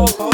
oh.